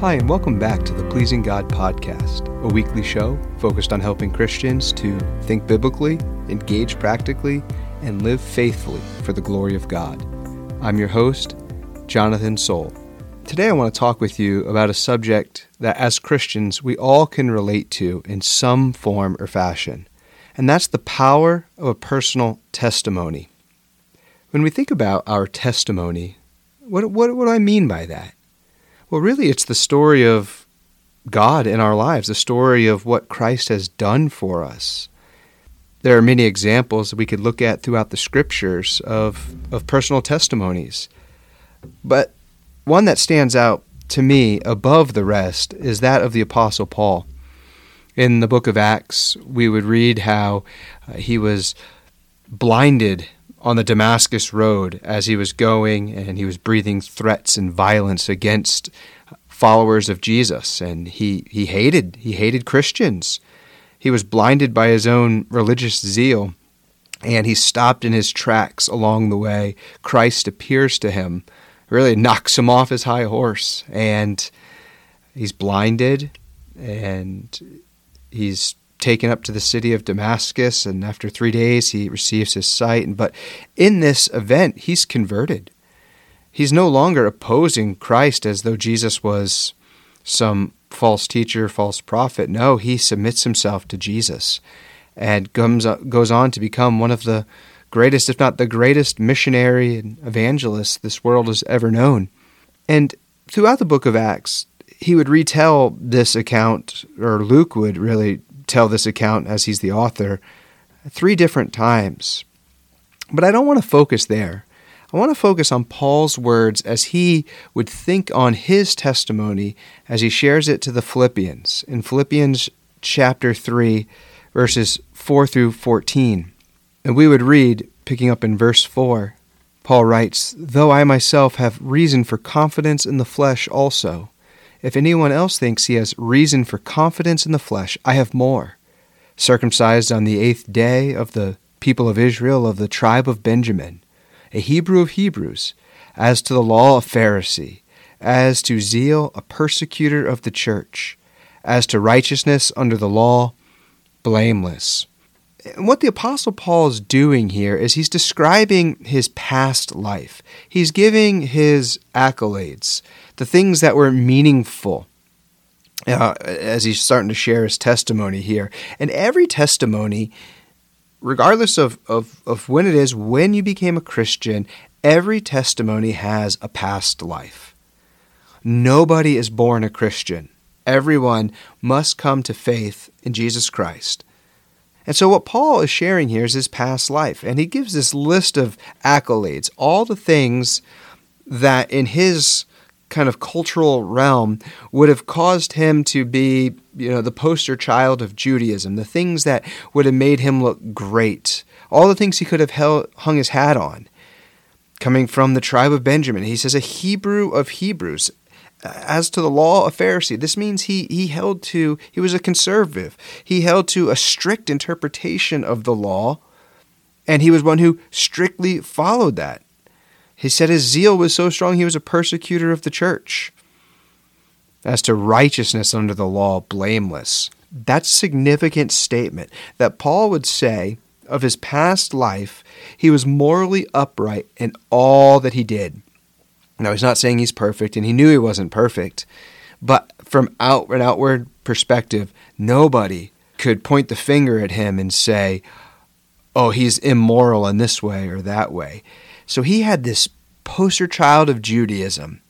Hi, and welcome back to the Pleasing God Podcast, a weekly show focused on helping Christians to think biblically, engage practically, and live faithfully for the glory of God. I'm your host, Jonathan Soul. Today, I want to talk with you about a subject that, as Christians, we all can relate to in some form or fashion, and that's the power of a personal testimony. When we think about our testimony, what, what, what do I mean by that? Well, really, it's the story of God in our lives, the story of what Christ has done for us. There are many examples that we could look at throughout the scriptures of, of personal testimonies. But one that stands out to me above the rest is that of the Apostle Paul. In the book of Acts, we would read how uh, he was blinded on the Damascus road as he was going and he was breathing threats and violence against followers of Jesus and he, he hated he hated Christians. He was blinded by his own religious zeal and he stopped in his tracks along the way. Christ appears to him, really knocks him off his high horse and he's blinded and he's taken up to the city of Damascus, and after three days he receives his sight. But in this event, he's converted. He's no longer opposing Christ as though Jesus was some false teacher, false prophet. No, he submits himself to Jesus and comes, uh, goes on to become one of the greatest, if not the greatest, missionary and evangelist this world has ever known. And throughout the book of Acts, he would retell this account, or Luke would really tell this account as he's the author three different times. But I don't want to focus there. I want to focus on Paul's words as he would think on his testimony as he shares it to the Philippians in Philippians chapter 3, verses 4 through 14. And we would read, picking up in verse 4, Paul writes, Though I myself have reason for confidence in the flesh also, if anyone else thinks he has reason for confidence in the flesh, I have more. Circumcised on the eighth day of the people of Israel of the tribe of Benjamin, a Hebrew of Hebrews, as to the law a Pharisee, as to zeal a persecutor of the church, as to righteousness under the law, blameless. And what the Apostle Paul is doing here is he's describing his past life. He's giving his accolades the things that were meaningful. Uh, as he's starting to share his testimony here. And every testimony, regardless of, of, of when it is, when you became a Christian, every testimony has a past life. Nobody is born a Christian. Everyone must come to faith in Jesus Christ. And so, what Paul is sharing here is his past life. And he gives this list of accolades, all the things that in his kind of cultural realm would have caused him to be, you know, the poster child of Judaism, the things that would have made him look great, all the things he could have held, hung his hat on. Coming from the tribe of Benjamin, he says, a Hebrew of Hebrews. As to the law, a Pharisee. This means he, he held to, he was a conservative. He held to a strict interpretation of the law, and he was one who strictly followed that. He said his zeal was so strong he was a persecutor of the church. As to righteousness under the law, blameless. That's a significant statement that Paul would say of his past life, he was morally upright in all that he did. Now, he's not saying he's perfect, and he knew he wasn't perfect, but from out, an outward perspective, nobody could point the finger at him and say, oh, he's immoral in this way or that way. So he had this poster child of Judaism.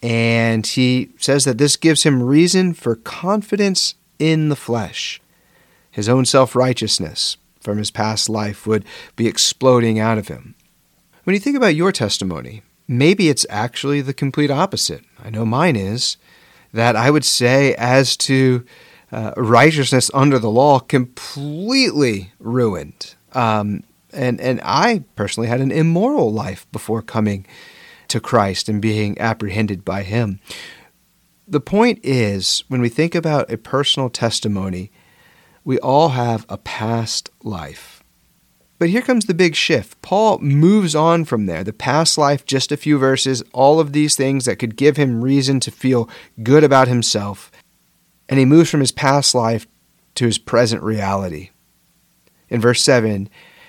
And he says that this gives him reason for confidence in the flesh. His own self righteousness from his past life would be exploding out of him. When you think about your testimony, maybe it's actually the complete opposite. I know mine is that I would say, as to uh, righteousness under the law, completely ruined. Um, and and I personally had an immoral life before coming to Christ and being apprehended by him. The point is when we think about a personal testimony, we all have a past life. But here comes the big shift. Paul moves on from there. The past life, just a few verses, all of these things that could give him reason to feel good about himself. And he moves from his past life to his present reality. In verse 7,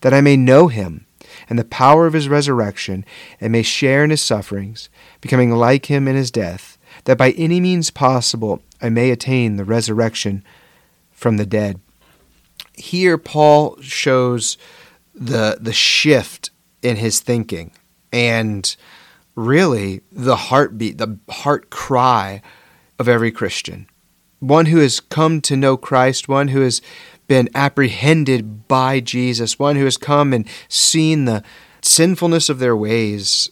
that I may know him and the power of his resurrection, and may share in his sufferings, becoming like him in his death, that by any means possible I may attain the resurrection from the dead. Here, Paul shows the, the shift in his thinking and really the heartbeat, the heart cry of every Christian. One who has come to know Christ, one who has been apprehended by Jesus, one who has come and seen the sinfulness of their ways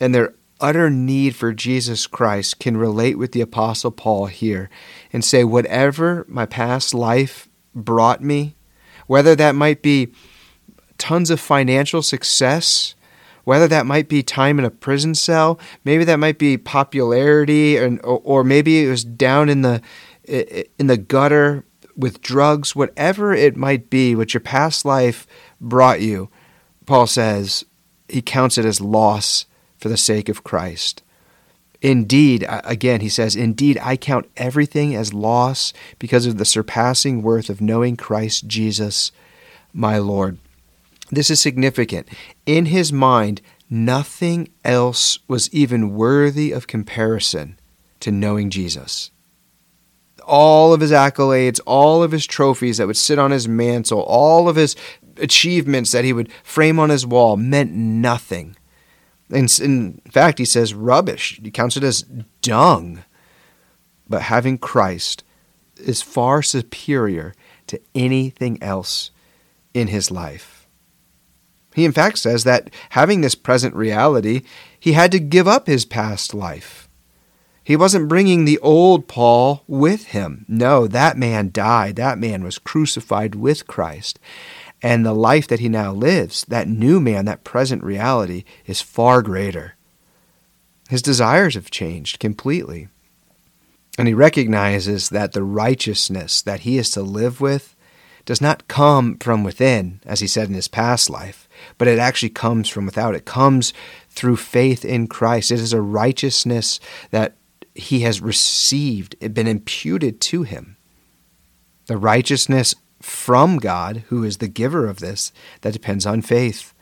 and their utter need for Jesus Christ can relate with the Apostle Paul here and say, whatever my past life brought me, whether that might be tons of financial success, whether that might be time in a prison cell, maybe that might be popularity, and, or, or maybe it was down in the in the gutter with drugs, whatever it might be, what your past life brought you, Paul says he counts it as loss for the sake of Christ. Indeed, again, he says, Indeed, I count everything as loss because of the surpassing worth of knowing Christ Jesus, my Lord. This is significant. In his mind, nothing else was even worthy of comparison to knowing Jesus. All of his accolades, all of his trophies that would sit on his mantle, all of his achievements that he would frame on his wall meant nothing in, in fact, he says rubbish. He counts it as dung. But having Christ is far superior to anything else in his life. He, in fact, says that having this present reality, he had to give up his past life. He wasn't bringing the old Paul with him. No, that man died. That man was crucified with Christ. And the life that he now lives, that new man, that present reality, is far greater. His desires have changed completely. And he recognizes that the righteousness that he is to live with does not come from within, as he said in his past life, but it actually comes from without. It comes through faith in Christ. It is a righteousness that he has received, been imputed to him. The righteousness from God, who is the giver of this, that depends on faith.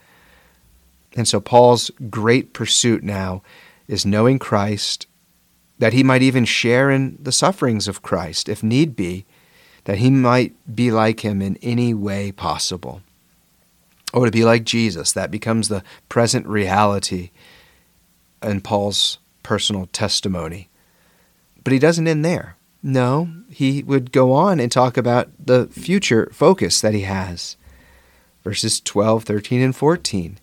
And so Paul's great pursuit now is knowing Christ, that he might even share in the sufferings of Christ, if need be, that he might be like him in any way possible. Or to be like Jesus, that becomes the present reality in Paul's personal testimony. But he doesn't end there. No, he would go on and talk about the future focus that he has. Verses 12, 13, and 14.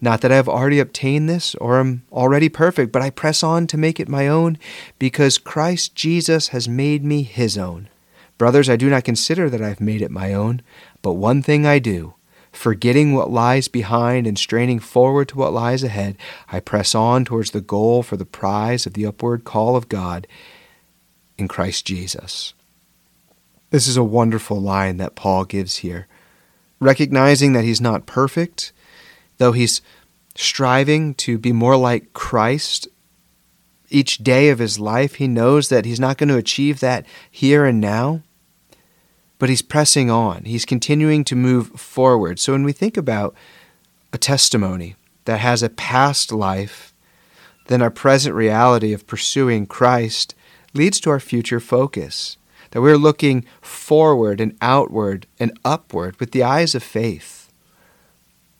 Not that I have already obtained this or am already perfect, but I press on to make it my own because Christ Jesus has made me his own. Brothers, I do not consider that I have made it my own, but one thing I do, forgetting what lies behind and straining forward to what lies ahead, I press on towards the goal for the prize of the upward call of God in Christ Jesus. This is a wonderful line that Paul gives here. Recognizing that he's not perfect, though he's striving to be more like Christ each day of his life, he knows that he's not going to achieve that here and now, but he's pressing on. He's continuing to move forward. So when we think about a testimony that has a past life, then our present reality of pursuing Christ leads to our future focus, that we're looking forward and outward and upward with the eyes of faith.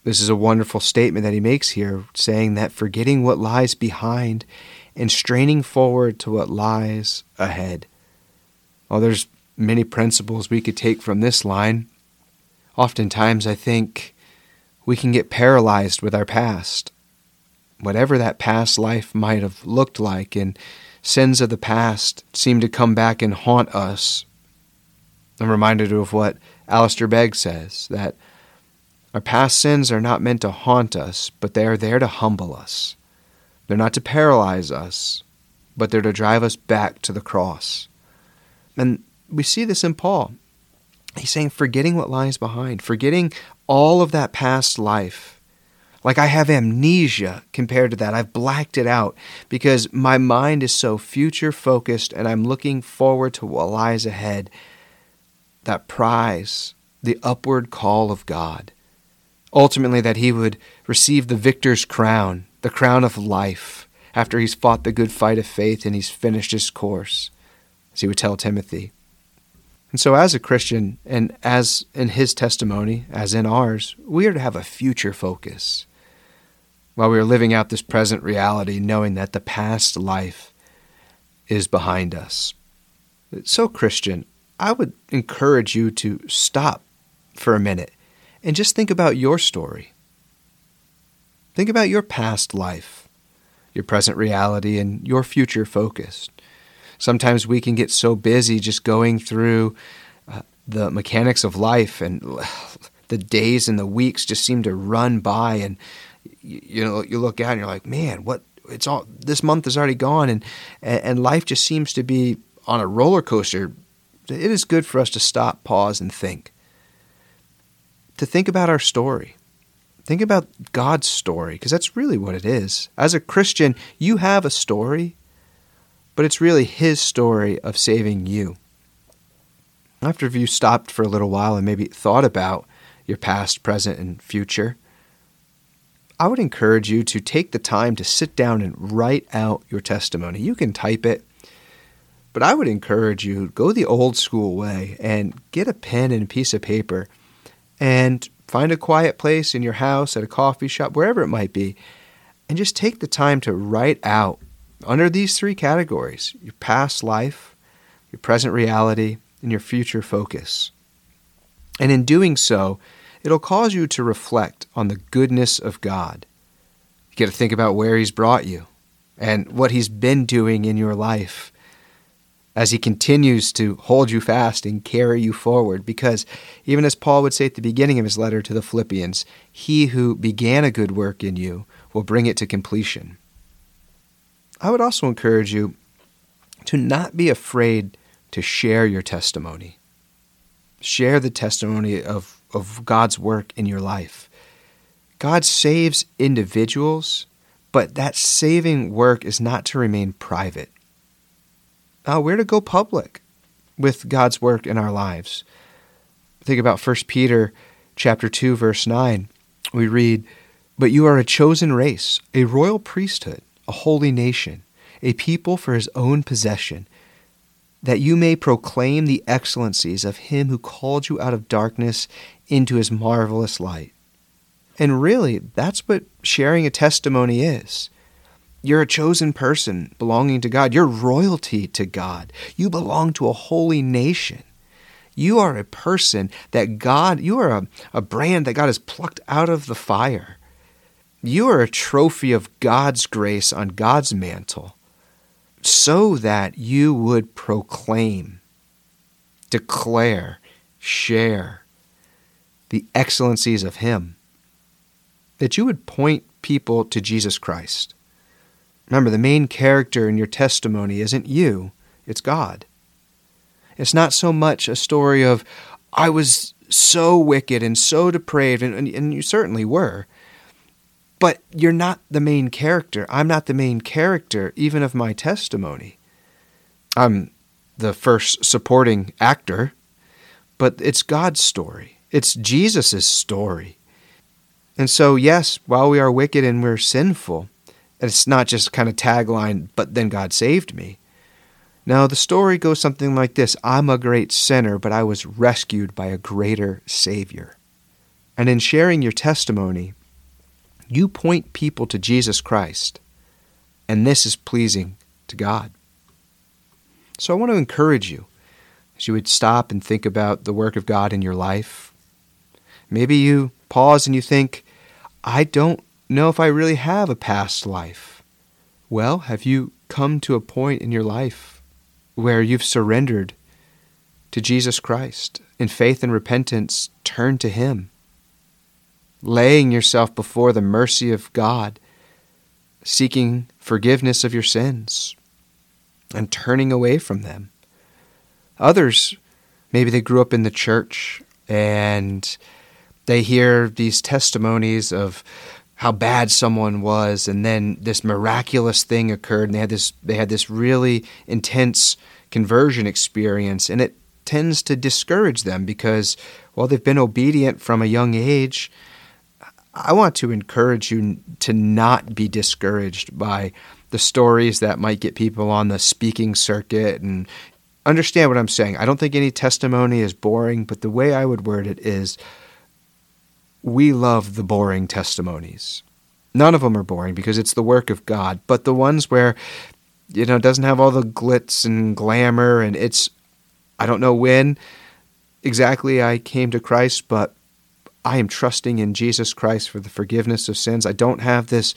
This is a wonderful statement that he makes here, saying that forgetting what lies behind and straining forward to what lies ahead. Well, there's many principles we could take from this line. Oftentimes, I think we can get paralyzed with our past. Whatever that past life might have looked like, and sins of the past seem to come back and haunt us. I'm reminded of what Alistair Begg says that our past sins are not meant to haunt us, but they are there to humble us. They're not to paralyze us, but they're to drive us back to the cross. And we see this in Paul. He's saying, forgetting what lies behind, forgetting all of that past life. Like I have amnesia compared to that. I've blacked it out because my mind is so future focused and I'm looking forward to what lies ahead. That prize, the upward call of God. Ultimately, that he would receive the victor's crown, the crown of life, after he's fought the good fight of faith and he's finished his course, as he would tell Timothy. And so, as a Christian, and as in his testimony, as in ours, we are to have a future focus while we are living out this present reality, knowing that the past life is behind us. So, Christian, I would encourage you to stop for a minute and just think about your story. Think about your past life, your present reality, and your future focus. Sometimes we can get so busy just going through uh, the mechanics of life, and the days and the weeks just seem to run by. And you, you know, you look out and you're like, man, what? It's all this month is already gone, and and life just seems to be on a roller coaster. It is good for us to stop, pause, and think. To think about our story. Think about God's story, because that's really what it is. As a Christian, you have a story but it's really His story of saving you. After you stopped for a little while and maybe thought about your past, present, and future, I would encourage you to take the time to sit down and write out your testimony. You can type it, but I would encourage you go the old school way and get a pen and a piece of paper and find a quiet place in your house, at a coffee shop, wherever it might be, and just take the time to write out under these three categories your past life, your present reality, and your future focus. And in doing so, it'll cause you to reflect on the goodness of God. You get to think about where He's brought you and what He's been doing in your life as He continues to hold you fast and carry you forward. Because even as Paul would say at the beginning of his letter to the Philippians, He who began a good work in you will bring it to completion. I would also encourage you to not be afraid to share your testimony. Share the testimony of, of God's work in your life. God saves individuals, but that saving work is not to remain private. Uh, we're to go public with God's work in our lives. Think about 1 Peter chapter 2 verse 9. We read, "But you are a chosen race, a royal priesthood, a holy nation, a people for his own possession, that you may proclaim the excellencies of him who called you out of darkness into his marvelous light. And really, that's what sharing a testimony is. You're a chosen person belonging to God. You're royalty to God. You belong to a holy nation. You are a person that God, you are a, a brand that God has plucked out of the fire. You are a trophy of God's grace on God's mantle so that you would proclaim, declare, share the excellencies of Him, that you would point people to Jesus Christ. Remember, the main character in your testimony isn't you, it's God. It's not so much a story of, I was so wicked and so depraved, and, and, and you certainly were. But you're not the main character. I'm not the main character, even of my testimony. I'm the first supporting actor, but it's God's story. It's Jesus' story. And so, yes, while we are wicked and we're sinful, it's not just kind of tagline, but then God saved me. Now, the story goes something like this I'm a great sinner, but I was rescued by a greater Savior. And in sharing your testimony, you point people to Jesus Christ, and this is pleasing to God. So I want to encourage you as you would stop and think about the work of God in your life. Maybe you pause and you think, I don't know if I really have a past life. Well, have you come to a point in your life where you've surrendered to Jesus Christ? In faith and repentance, turn to Him, laying yourself before the mercy of God, seeking forgiveness of your sins, and turning away from them. Others, maybe they grew up in the church and they hear these testimonies of how bad someone was and then this miraculous thing occurred and they had this they had this really intense conversion experience and it tends to discourage them because while they've been obedient from a young age I want to encourage you to not be discouraged by the stories that might get people on the speaking circuit and understand what I'm saying. I don't think any testimony is boring, but the way I would word it is we love the boring testimonies. None of them are boring because it's the work of God, but the ones where you know it doesn't have all the glitz and glamour and it's I don't know when exactly I came to Christ, but I am trusting in Jesus Christ for the forgiveness of sins. I don't have this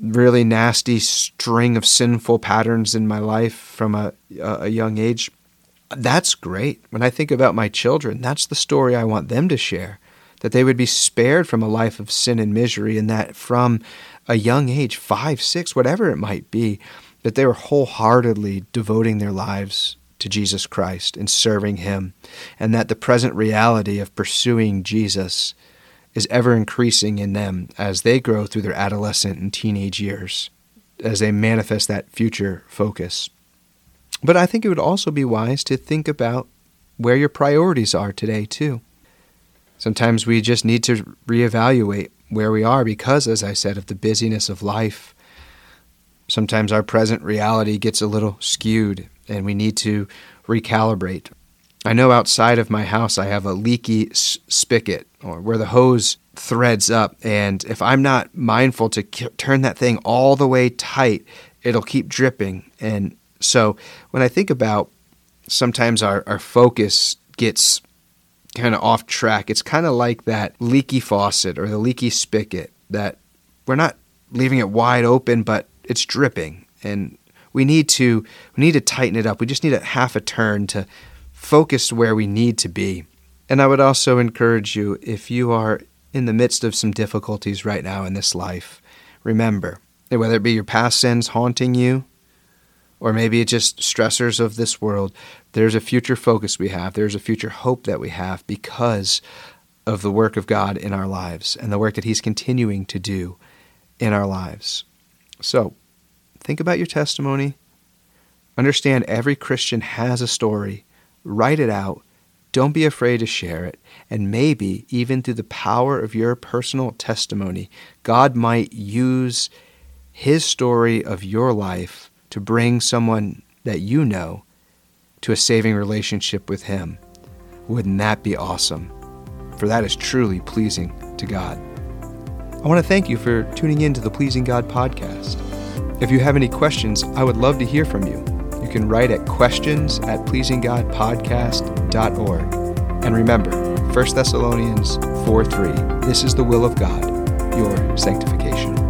really nasty string of sinful patterns in my life from a, a young age. That's great. When I think about my children, that's the story I want them to share that they would be spared from a life of sin and misery, and that from a young age, five, six, whatever it might be, that they were wholeheartedly devoting their lives to Jesus Christ and serving Him, and that the present reality of pursuing Jesus is ever increasing in them as they grow through their adolescent and teenage years, as they manifest that future focus. But I think it would also be wise to think about where your priorities are today, too. Sometimes we just need to reevaluate where we are because, as I said, of the busyness of life. Sometimes our present reality gets a little skewed and we need to recalibrate. I know outside of my house I have a leaky spigot or where the hose threads up, and if I'm not mindful to k- turn that thing all the way tight, it'll keep dripping. And so when I think about sometimes our, our focus gets kind of off track. It's kind of like that leaky faucet or the leaky spigot that we're not leaving it wide open, but it's dripping, and we need to we need to tighten it up. We just need a half a turn to focus where we need to be. And I would also encourage you if you are in the midst of some difficulties right now in this life, remember whether it be your past sins haunting you, or maybe it's just stressors of this world, there's a future focus we have. There's a future hope that we have because of the work of God in our lives and the work that He's continuing to do in our lives. So, think about your testimony. Understand every Christian has a story. Write it out. Don't be afraid to share it. And maybe, even through the power of your personal testimony, God might use His story of your life to bring someone that you know to a saving relationship with Him. Wouldn't that be awesome? For that is truly pleasing to God. I want to thank you for tuning in to the Pleasing God podcast. If you have any questions, I would love to hear from you. You can write at questions at pleasinggodpodcast.org. And remember, 1 Thessalonians 4 3, this is the will of God, your sanctification.